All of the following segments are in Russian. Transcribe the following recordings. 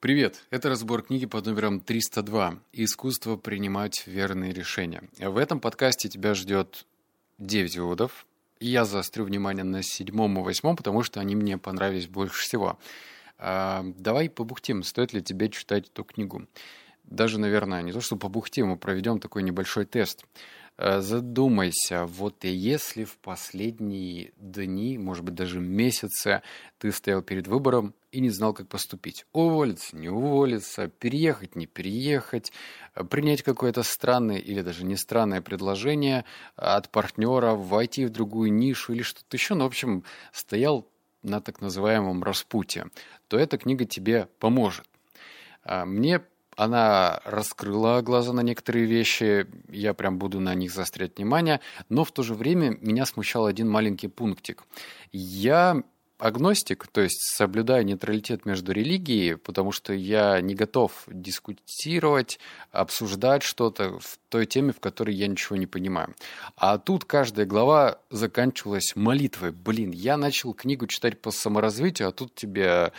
Привет! Это разбор книги под номером 302 «Искусство принимать верные решения». В этом подкасте тебя ждет 9 выводов, я заострю внимание на седьмом и восьмом, потому что они мне понравились больше всего. А, давай побухтим, стоит ли тебе читать эту книгу. Даже, наверное, не то, что побухтим, мы проведем такой небольшой тест. Э, задумайся, вот и если в последние дни, может быть, даже месяцы, ты стоял перед выбором и не знал, как поступить. Уволиться, не уволиться, переехать, не переехать, э, принять какое-то странное или даже не странное предложение от партнера, войти в другую нишу или что-то еще. Ну, в общем, стоял на так называемом распутье, то эта книга тебе поможет. Мне она раскрыла глаза на некоторые вещи, я прям буду на них заострять внимание, но в то же время меня смущал один маленький пунктик. Я агностик, то есть соблюдаю нейтралитет между религией, потому что я не готов дискутировать, обсуждать что-то в той теме, в которой я ничего не понимаю. А тут каждая глава заканчивалась молитвой. Блин, я начал книгу читать по саморазвитию, а тут тебе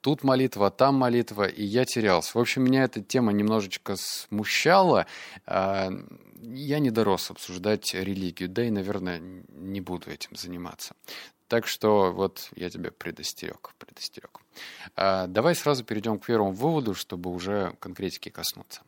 тут молитва, там молитва, и я терялся. В общем, меня эта тема немножечко смущала. А, я не дорос обсуждать религию, да и, наверное, не буду этим заниматься. Так что вот я тебя предостерег, предостерег. А, давай сразу перейдем к первому выводу, чтобы уже конкретики коснуться.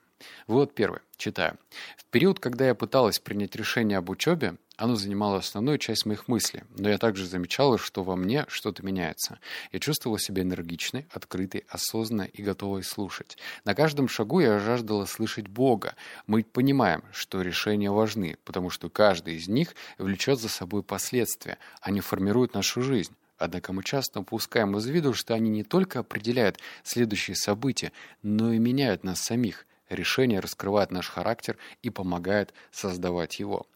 Вывод первый. Читаю. В период, когда я пыталась принять решение об учебе, оно занимало основную часть моих мыслей, но я также замечала, что во мне что-то меняется. Я чувствовала себя энергичной, открытой, осознанной и готовой слушать. На каждом шагу я жаждала слышать Бога. Мы понимаем, что решения важны, потому что каждый из них влечет за собой последствия. Они формируют нашу жизнь. Однако мы часто упускаем из виду, что они не только определяют следующие события, но и меняют нас самих. Решение раскрывает наш характер и помогает создавать его.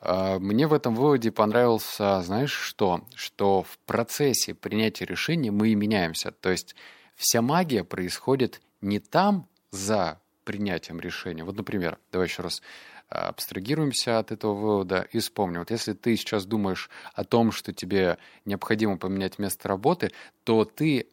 А, мне в этом выводе понравился, знаешь что? Что в процессе принятия решения мы и меняемся. То есть вся магия происходит не там за принятием решения. Вот, например, давай еще раз а, абстрагируемся от этого вывода и вспомним. Вот если ты сейчас думаешь о том, что тебе необходимо поменять место работы, то ты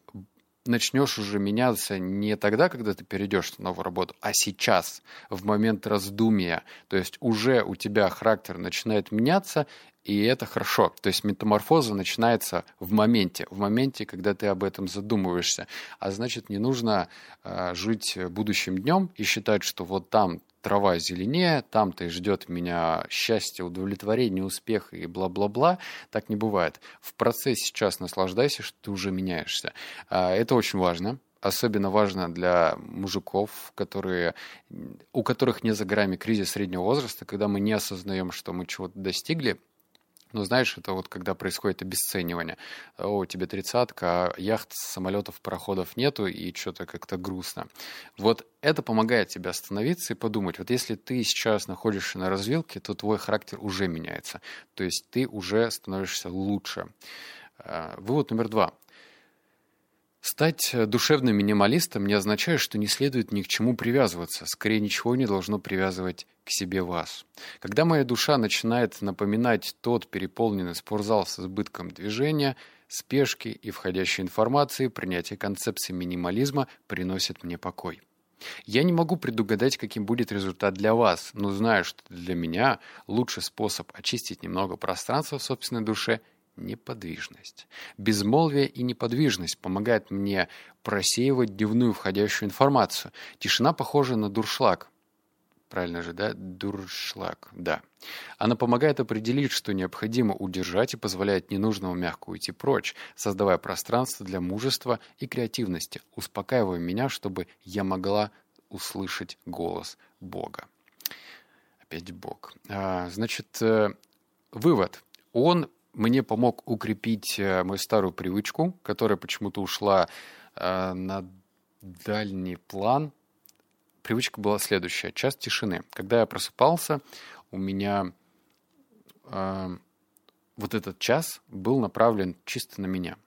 начнешь уже меняться не тогда, когда ты перейдешь на новую работу, а сейчас, в момент раздумия. То есть уже у тебя характер начинает меняться, и это хорошо. То есть метаморфоза начинается в моменте, в моменте, когда ты об этом задумываешься. А значит, не нужно э, жить будущим днем и считать, что вот там трава зеленее, там-то и ждет меня счастье, удовлетворение, успех и бла-бла-бла. Так не бывает. В процессе сейчас наслаждайся, что ты уже меняешься. А, это очень важно. Особенно важно для мужиков, которые, у которых не за горами кризис среднего возраста, когда мы не осознаем, что мы чего-то достигли, ну, знаешь, это вот когда происходит обесценивание. О, тебе тридцатка, а яхт, самолетов, пароходов нету, и что-то как-то грустно. Вот это помогает тебе остановиться и подумать. Вот если ты сейчас находишься на развилке, то твой характер уже меняется. То есть ты уже становишься лучше. А, вывод номер два. Стать душевным минималистом не означает, что не следует ни к чему привязываться. Скорее, ничего не должно привязывать к себе вас. Когда моя душа начинает напоминать тот переполненный спортзал с избытком движения, спешки и входящей информации, принятие концепции минимализма приносит мне покой. Я не могу предугадать, каким будет результат для вас, но знаю, что для меня лучший способ очистить немного пространства в собственной душе – неподвижность. Безмолвие и неподвижность помогают мне просеивать дневную входящую информацию. Тишина похожа на дуршлаг. Правильно же, да? Дуршлаг, да. Она помогает определить, что необходимо удержать и позволяет ненужному мягко уйти прочь, создавая пространство для мужества и креативности, успокаивая меня, чтобы я могла услышать голос Бога. Опять Бог. А, значит, э, вывод. Он мне помог укрепить э, мою старую привычку, которая почему-то ушла э, на дальний план. Привычка была следующая. Час тишины. Когда я просыпался, у меня э, вот этот час был направлен чисто на меня –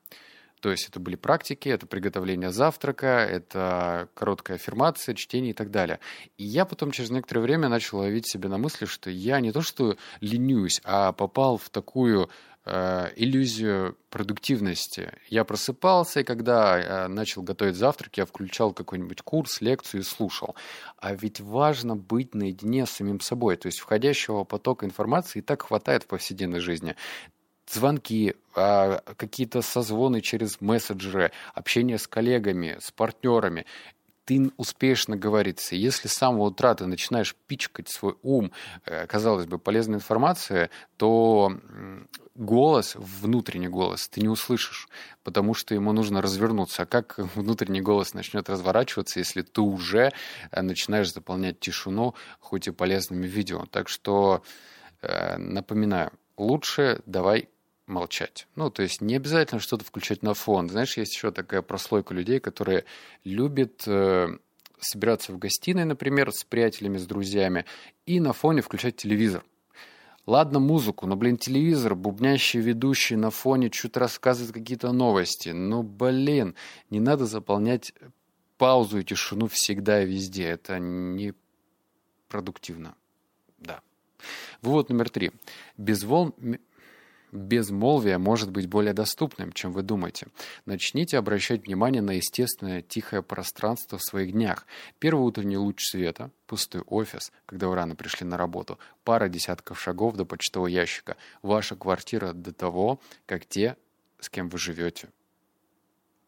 то есть это были практики, это приготовление завтрака, это короткая аффирмация, чтение и так далее. И я потом через некоторое время начал ловить себя на мысли, что я не то что ленюсь, а попал в такую э, иллюзию продуктивности. Я просыпался, и когда э, начал готовить завтрак, я включал какой-нибудь курс, лекцию и слушал. А ведь важно быть наедине с самим собой. То есть входящего потока информации и так хватает в повседневной жизни звонки, а, какие-то созвоны через мессенджеры, общение с коллегами, с партнерами ты успеешь наговориться. Если с самого утра ты начинаешь пичкать свой ум, э, казалось бы, полезной информацией, то голос, внутренний голос, ты не услышишь, потому что ему нужно развернуться. А как внутренний голос начнет разворачиваться, если ты уже э, начинаешь заполнять тишину, хоть и полезными видео? Так что э, напоминаю, лучше давай молчать. Ну, то есть не обязательно что-то включать на фон. Знаешь, есть еще такая прослойка людей, которые любят э, собираться в гостиной, например, с приятелями, с друзьями, и на фоне включать телевизор. Ладно музыку, но, блин, телевизор, бубнящий ведущий на фоне что-то рассказывает какие-то новости. Ну, блин, не надо заполнять паузу и тишину всегда и везде. Это не продуктивно. Да. Вывод номер три. Без волн безмолвие может быть более доступным, чем вы думаете. Начните обращать внимание на естественное тихое пространство в своих днях. Первый утренний луч света, пустой офис, когда вы рано пришли на работу, пара десятков шагов до почтового ящика, ваша квартира до того, как те, с кем вы живете.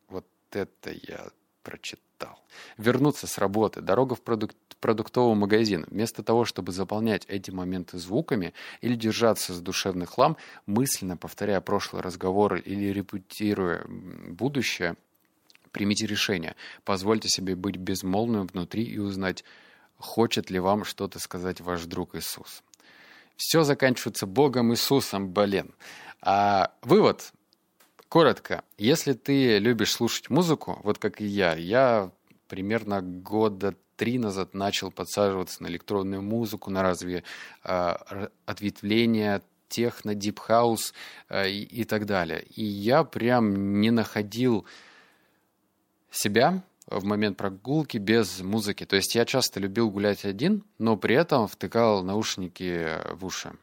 Вот это я прочитал. Вернуться с работы, дорога в продукт, продуктовый магазин. Вместо того, чтобы заполнять эти моменты звуками или держаться с душевных лам, мысленно повторяя прошлый разговор или репетируя будущее, примите решение. Позвольте себе быть безмолвным внутри и узнать, хочет ли вам что-то сказать ваш друг Иисус. Все заканчивается Богом Иисусом, блин. А вывод Коротко, если ты любишь слушать музыку, вот как и я, я примерно года три назад начал подсаживаться на электронную музыку, на разные э, ответвления техно, дипхаус э, и, и так далее. И я прям не находил себя в момент прогулки без музыки. То есть я часто любил гулять один, но при этом втыкал наушники в уши.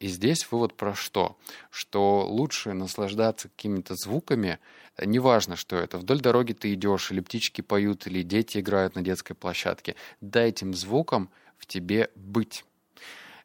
И здесь вывод про что? Что лучше наслаждаться какими-то звуками, неважно, что это. Вдоль дороги ты идешь, или птички поют, или дети играют на детской площадке. Дай этим звукам в тебе быть.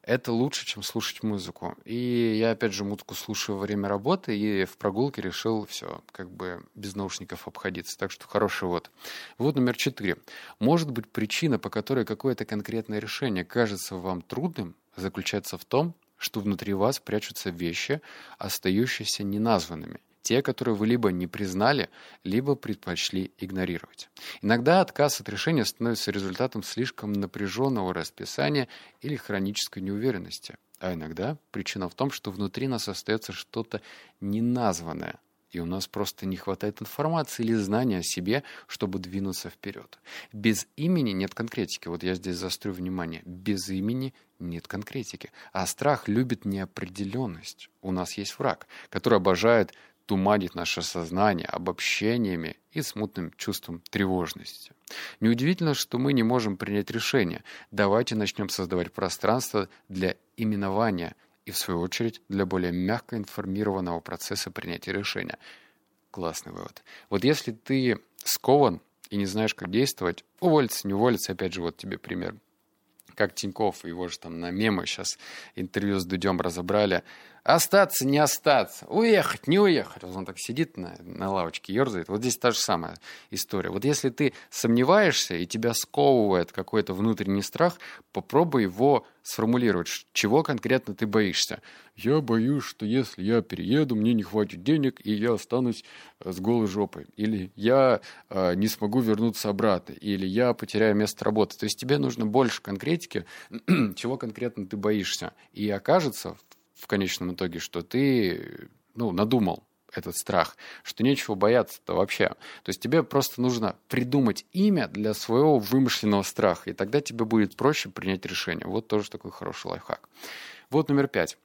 Это лучше, чем слушать музыку. И я, опять же, музыку слушаю во время работы, и в прогулке решил все, как бы без наушников обходиться. Так что хороший вот. Вот номер четыре. Может быть, причина, по которой какое-то конкретное решение кажется вам трудным, заключается в том, что внутри вас прячутся вещи, остающиеся неназванными, те, которые вы либо не признали, либо предпочли игнорировать. Иногда отказ от решения становится результатом слишком напряженного расписания или хронической неуверенности, а иногда причина в том, что внутри нас остается что-то неназванное, и у нас просто не хватает информации или знания о себе, чтобы двинуться вперед. Без имени нет конкретики. Вот я здесь заострю внимание. Без имени нет конкретики. А страх любит неопределенность. У нас есть враг, который обожает туманить наше сознание обобщениями и смутным чувством тревожности. Неудивительно, что мы не можем принять решение. Давайте начнем создавать пространство для именования и, в свою очередь, для более мягко информированного процесса принятия решения. Классный вывод. Вот если ты скован и не знаешь, как действовать, уволиться, не уволиться, опять же, вот тебе пример. Как Тиньков, его же там на мемы сейчас интервью с Дудем разобрали. Остаться, не остаться. Уехать, не уехать. Вот он так сидит на, на лавочке, ерзает. Вот здесь та же самая история. Вот если ты сомневаешься и тебя сковывает какой-то внутренний страх, попробуй его сформулировать. Чего конкретно ты боишься? Я боюсь, что если я перееду, мне не хватит денег, и я останусь э, с голой жопой. Или я э, не смогу вернуться обратно. Или я потеряю место работы. То есть тебе нужно больше конкретики, чего конкретно ты боишься. И окажется в конечном итоге, что ты ну, надумал этот страх, что нечего бояться-то вообще. То есть тебе просто нужно придумать имя для своего вымышленного страха, и тогда тебе будет проще принять решение. Вот тоже такой хороший лайфхак. Вот номер пять.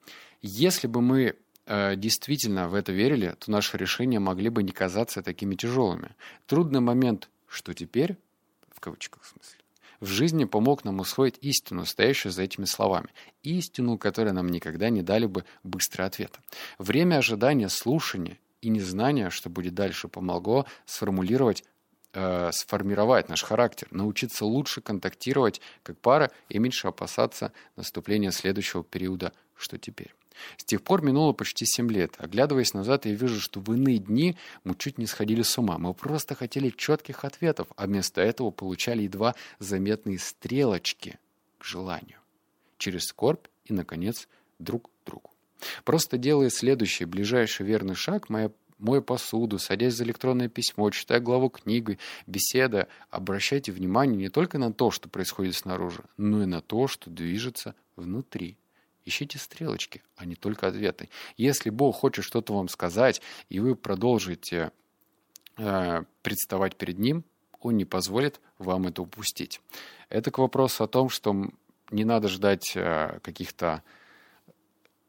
Если бы мы э, действительно в это верили, то наши решения могли бы не казаться такими тяжелыми. Трудный момент, что теперь, в кавычках в смысле, в жизни помог нам усвоить истину, стоящую за этими словами. Истину, которой нам никогда не дали бы быстрый ответ. Время ожидания слушания и незнания, что будет дальше, помогло сформулировать э, сформировать наш характер, научиться лучше контактировать как пара и меньше опасаться наступления следующего периода, что теперь. С тех пор минуло почти 7 лет. Оглядываясь назад, я вижу, что в иные дни мы чуть не сходили с ума. Мы просто хотели четких ответов, а вместо этого получали едва заметные стрелочки к желанию. Через скорбь и, наконец, друг к другу. Просто делая следующий, ближайший верный шаг, моя мой посуду, садясь за электронное письмо, читая главу книги, беседа, обращайте внимание не только на то, что происходит снаружи, но и на то, что движется внутри. Ищите стрелочки, а не только ответы. Если Бог хочет что-то вам сказать, и вы продолжите э, представать перед Ним, Он не позволит вам это упустить. Это к вопросу о том, что не надо ждать э, каких-то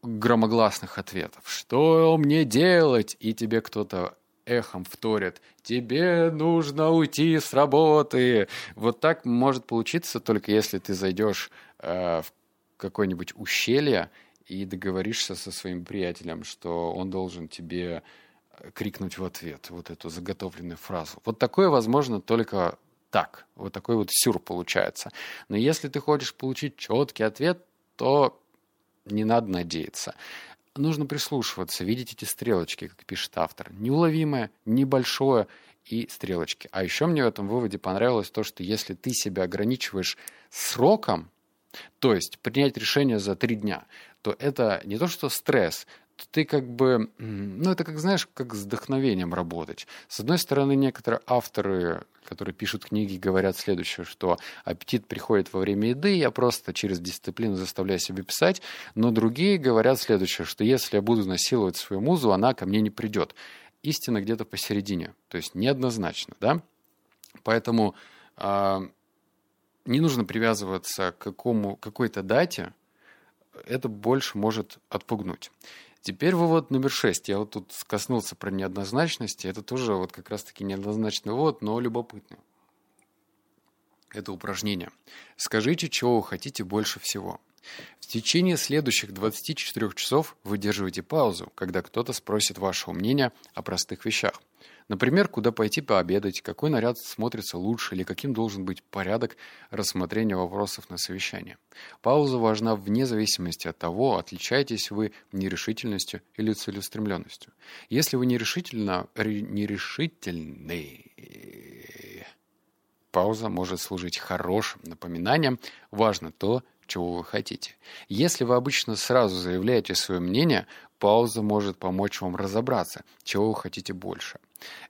громогласных ответов. Что мне делать? И тебе кто-то эхом вторит. Тебе нужно уйти с работы. Вот так может получиться только если ты зайдешь э, в какое-нибудь ущелье и договоришься со своим приятелем, что он должен тебе э, крикнуть в ответ вот эту заготовленную фразу. Вот такое возможно только так. Вот такой вот сюр получается. Но если ты хочешь получить четкий ответ, то не надо надеяться. Нужно прислушиваться, видеть эти стрелочки, как пишет автор. Неуловимое, небольшое и стрелочки. А еще мне в этом выводе понравилось то, что если ты себя ограничиваешь сроком, то есть принять решение за три дня, то это не то, что стресс, то ты как бы, ну это как, знаешь, как с вдохновением работать. С одной стороны, некоторые авторы, которые пишут книги, говорят следующее, что аппетит приходит во время еды, я просто через дисциплину заставляю себя писать, но другие говорят следующее, что если я буду насиловать свою музу, она ко мне не придет. Истина где-то посередине, то есть неоднозначно, да? Поэтому э, не нужно привязываться к какому, какой-то дате, это больше может отпугнуть. Теперь вывод номер шесть. Я вот тут коснулся про неоднозначности. Это тоже вот как раз-таки неоднозначный вывод, но любопытный. Это упражнение. Скажите, чего вы хотите больше всего. В течение следующих 24 часов выдерживайте паузу, когда кто-то спросит вашего мнения о простых вещах. Например, куда пойти пообедать, какой наряд смотрится лучше или каким должен быть порядок рассмотрения вопросов на совещании. Пауза важна вне зависимости от того, отличаетесь вы нерешительностью или целеустремленностью. Если вы нерешительно, нерешительны, пауза может служить хорошим напоминанием. Важно то, чего вы хотите. Если вы обычно сразу заявляете свое мнение, пауза может помочь вам разобраться, чего вы хотите больше.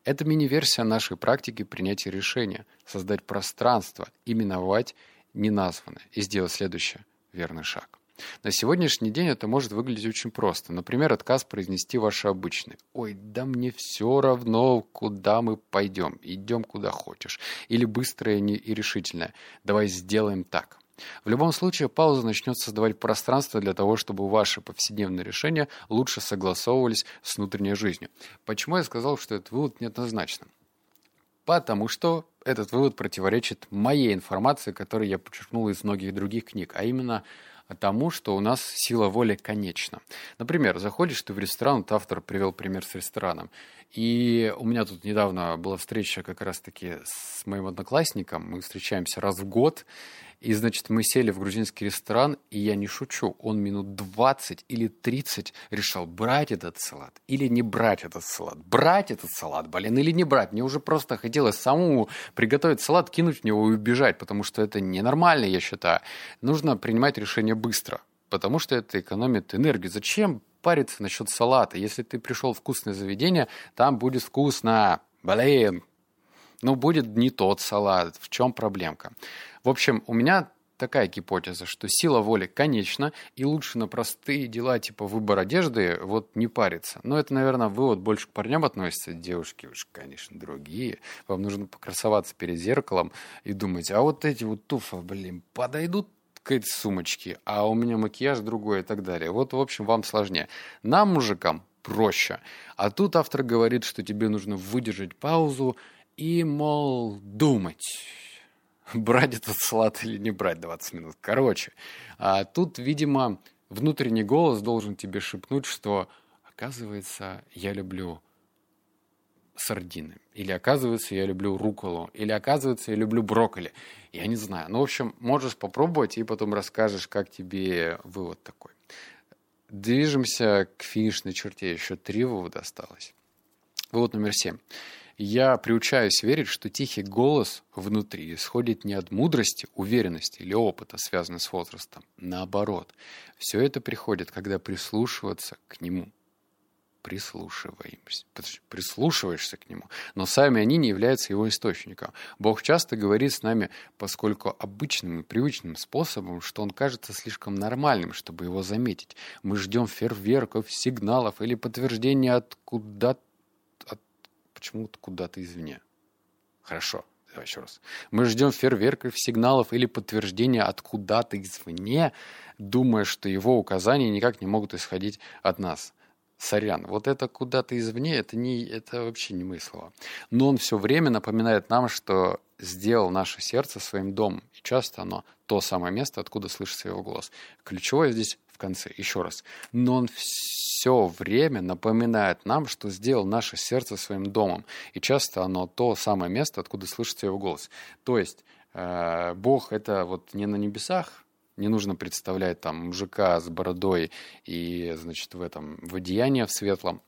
Это мини-версия нашей практики принятия решения, создать пространство, именовать неназванное и сделать следующий верный шаг. На сегодняшний день это может выглядеть очень просто. Например, отказ произнести ваше обычное. «Ой, да мне все равно, куда мы пойдем. Идем куда хочешь». Или быстрое и решительное. «Давай сделаем так». В любом случае, пауза начнет создавать пространство для того, чтобы ваши повседневные решения лучше согласовывались с внутренней жизнью. Почему я сказал, что этот вывод неоднозначен? Потому что этот вывод противоречит моей информации, которую я подчеркнул из многих других книг, а именно тому, что у нас сила воли конечна. Например, заходишь ты в ресторан, вот автор привел пример с рестораном, и у меня тут недавно была встреча как раз-таки с моим одноклассником, мы встречаемся раз в год, и, значит, мы сели в грузинский ресторан, и я не шучу, он минут 20 или 30 решал, брать этот салат или не брать этот салат. Брать этот салат, блин, или не брать. Мне уже просто хотелось самому приготовить салат, кинуть в него и убежать, потому что это ненормально, я считаю. Нужно принимать решение быстро, потому что это экономит энергию. Зачем париться насчет салата? Если ты пришел в вкусное заведение, там будет вкусно. Блин, ну, будет не тот салат. В чем проблемка? В общем, у меня такая гипотеза, что сила воли конечна, и лучше на простые дела типа выбор одежды вот не париться. Но это, наверное, вывод больше к парням относится. Девушки уж, конечно, другие. Вам нужно покрасоваться перед зеркалом и думать, а вот эти вот туфы, блин, подойдут к этой сумочке, а у меня макияж другой и так далее. Вот, в общем, вам сложнее. Нам, мужикам, проще. А тут автор говорит, что тебе нужно выдержать паузу и, мол, думать брать этот салат или не брать 20 минут. Короче, а тут, видимо, внутренний голос должен тебе шепнуть, что, оказывается, я люблю сардины. Или, оказывается, я люблю руколу. Или, оказывается, я люблю брокколи. Я не знаю. Ну, в общем, можешь попробовать и потом расскажешь, как тебе вывод такой. Движемся к финишной черте. Еще три вывода осталось. Вывод номер семь. Я приучаюсь верить, что тихий голос внутри исходит не от мудрости, уверенности или опыта, связанного с возрастом. Наоборот, все это приходит, когда прислушиваться к нему. Прислушиваемся. Прислушиваешься к нему. Но сами они не являются его источником. Бог часто говорит с нами, поскольку обычным и привычным способом, что он кажется слишком нормальным, чтобы его заметить. Мы ждем фейерверков, сигналов или подтверждения откуда-то почему-то куда-то извне. Хорошо, давай еще раз. Мы ждем фейерверков, сигналов или подтверждения откуда-то извне, думая, что его указания никак не могут исходить от нас. Сорян, вот это куда-то извне, это, не, это вообще не мои слова. Но он все время напоминает нам, что сделал наше сердце своим домом. И часто оно то самое место, откуда слышится его голос. Ключевое здесь в конце, еще раз. Но он все время напоминает нам, что сделал наше сердце своим домом. И часто оно то самое место, откуда слышится его голос. То есть э, Бог это вот не на небесах, не нужно представлять там мужика с бородой и, значит, в этом в одеянии в светлом.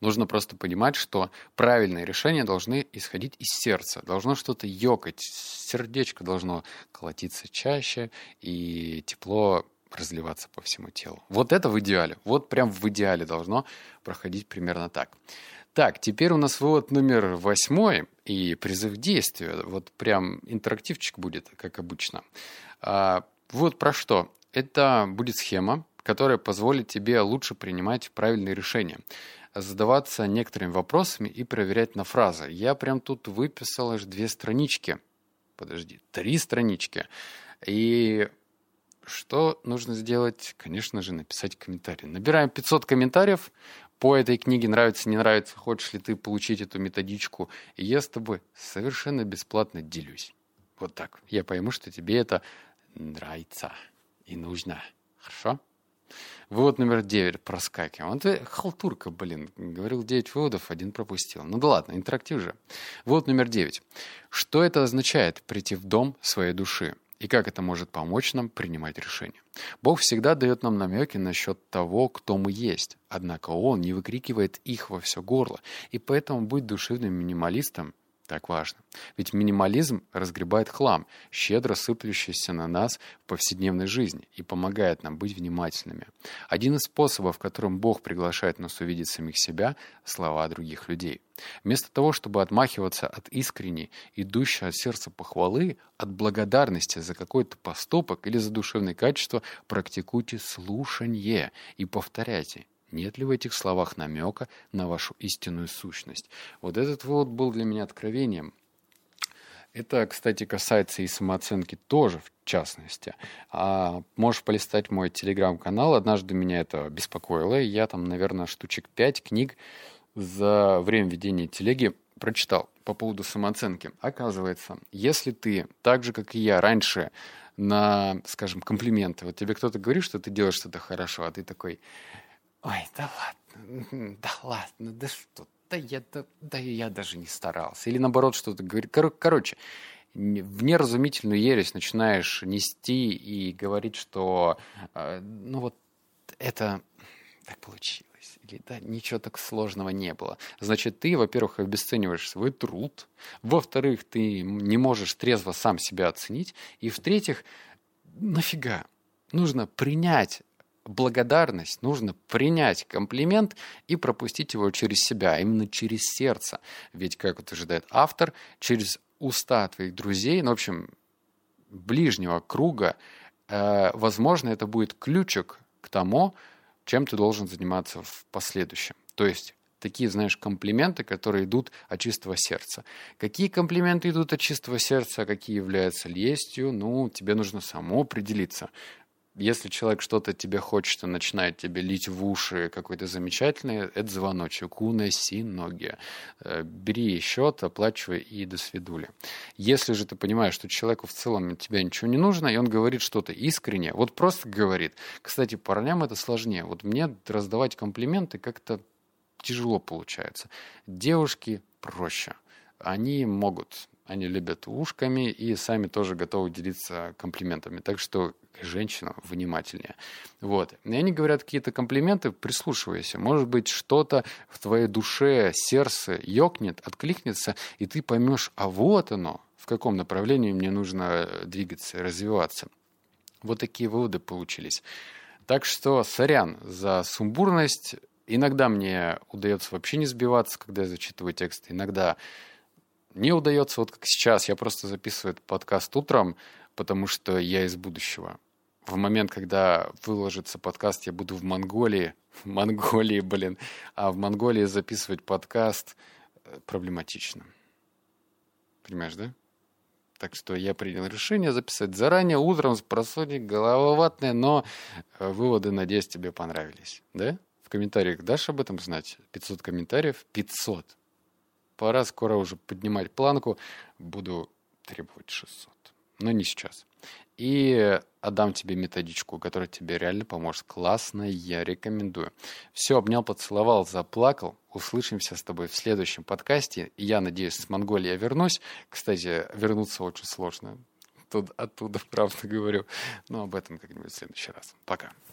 Нужно просто понимать, что правильные решения должны исходить из сердца. Должно что-то ёкать, сердечко должно колотиться чаще, и тепло разливаться по всему телу. Вот это в идеале. Вот прям в идеале должно проходить примерно так. Так, теперь у нас вывод номер восьмой и призыв к действию. Вот прям интерактивчик будет, как обычно. Вот про что. Это будет схема, которая позволит тебе лучше принимать правильные решения задаваться некоторыми вопросами и проверять на фразы. Я прям тут выписал аж две странички. Подожди, три странички. И что нужно сделать? Конечно же, написать комментарий. Набираем 500 комментариев по этой книге, нравится, не нравится, хочешь ли ты получить эту методичку. И я с тобой совершенно бесплатно делюсь. Вот так. Я пойму, что тебе это нравится и нужно. Хорошо? Вывод номер 9 проскакиваем. Вот халтурка, блин. Говорил 9 выводов, один пропустил. Ну да ладно, интерактив же. Вывод номер 9. Что это означает прийти в дом своей души? и как это может помочь нам принимать решения. Бог всегда дает нам намеки насчет того, кто мы есть, однако Он не выкрикивает их во все горло, и поэтому быть душевным минималистом так важно. Ведь минимализм разгребает хлам, щедро сыплющийся на нас в повседневной жизни и помогает нам быть внимательными. Один из способов, которым Бог приглашает нас увидеть самих себя – слова других людей. Вместо того, чтобы отмахиваться от искренней, идущей от сердца похвалы, от благодарности за какой-то поступок или за душевное качество, практикуйте слушание и повторяйте нет ли в этих словах намека на вашу истинную сущность? Вот этот вывод был для меня откровением. Это, кстати, касается и самооценки тоже, в частности. А можешь полистать мой телеграм-канал. Однажды меня это беспокоило, и я там, наверное, штучек пять книг за время ведения телеги прочитал по поводу самооценки. Оказывается, если ты, так же, как и я, раньше на, скажем, комплименты, вот тебе кто-то говорит, что ты делаешь что-то хорошо, а ты такой, Ой, да ладно, да ладно, да что, да я, да, да я даже не старался. Или наоборот что-то говорит. Кор- короче, в неразумительную ересь начинаешь нести и говорить, что э, ну вот это так получилось. Или да, ничего так сложного не было. Значит, ты, во-первых, обесцениваешь свой труд. Во-вторых, ты не можешь трезво сам себя оценить. И в-третьих, нафига? Нужно принять благодарность, нужно принять комплимент и пропустить его через себя, именно через сердце. Ведь, как утверждает автор, через уста твоих друзей, ну, в общем, ближнего круга, э, возможно, это будет ключик к тому, чем ты должен заниматься в последующем. То есть такие, знаешь, комплименты, которые идут от чистого сердца. Какие комплименты идут от чистого сердца, а какие являются лестью, ну, тебе нужно само определиться если человек что-то тебе хочет и начинает тебе лить в уши какой-то замечательный, это звоночек. Уноси ноги. Э, бери счет, оплачивай и до свидули. Если же ты понимаешь, что человеку в целом от тебя ничего не нужно, и он говорит что-то искренне, вот просто говорит. Кстати, парням это сложнее. Вот мне раздавать комплименты как-то тяжело получается. Девушки проще. Они могут они любят ушками и сами тоже готовы делиться комплиментами. Так что женщина внимательнее. Вот. И они говорят какие-то комплименты, прислушивайся. Может быть, что-то в твоей душе, сердце ёкнет, откликнется, и ты поймешь, а вот оно, в каком направлении мне нужно двигаться, развиваться. Вот такие выводы получились. Так что сорян за сумбурность. Иногда мне удается вообще не сбиваться, когда я зачитываю текст. Иногда не удается, вот как сейчас, я просто записываю этот подкаст утром, потому что я из будущего. В момент, когда выложится подкаст, я буду в Монголии. В Монголии, блин. А в Монголии записывать подкаст э, проблематично. Понимаешь, да? Так что я принял решение записать заранее, утром с просони, голововатное, но э, выводы, надеюсь, тебе понравились. Да? В комментариях дашь об этом знать? 500 комментариев? 500 пора скоро уже поднимать планку. Буду требовать 600. Но не сейчас. И отдам тебе методичку, которая тебе реально поможет. Классно, я рекомендую. Все, обнял, поцеловал, заплакал. Услышимся с тобой в следующем подкасте. Я надеюсь, с Монголии я вернусь. Кстати, вернуться очень сложно. Тут, оттуда, правда говорю. Но об этом как-нибудь в следующий раз. Пока.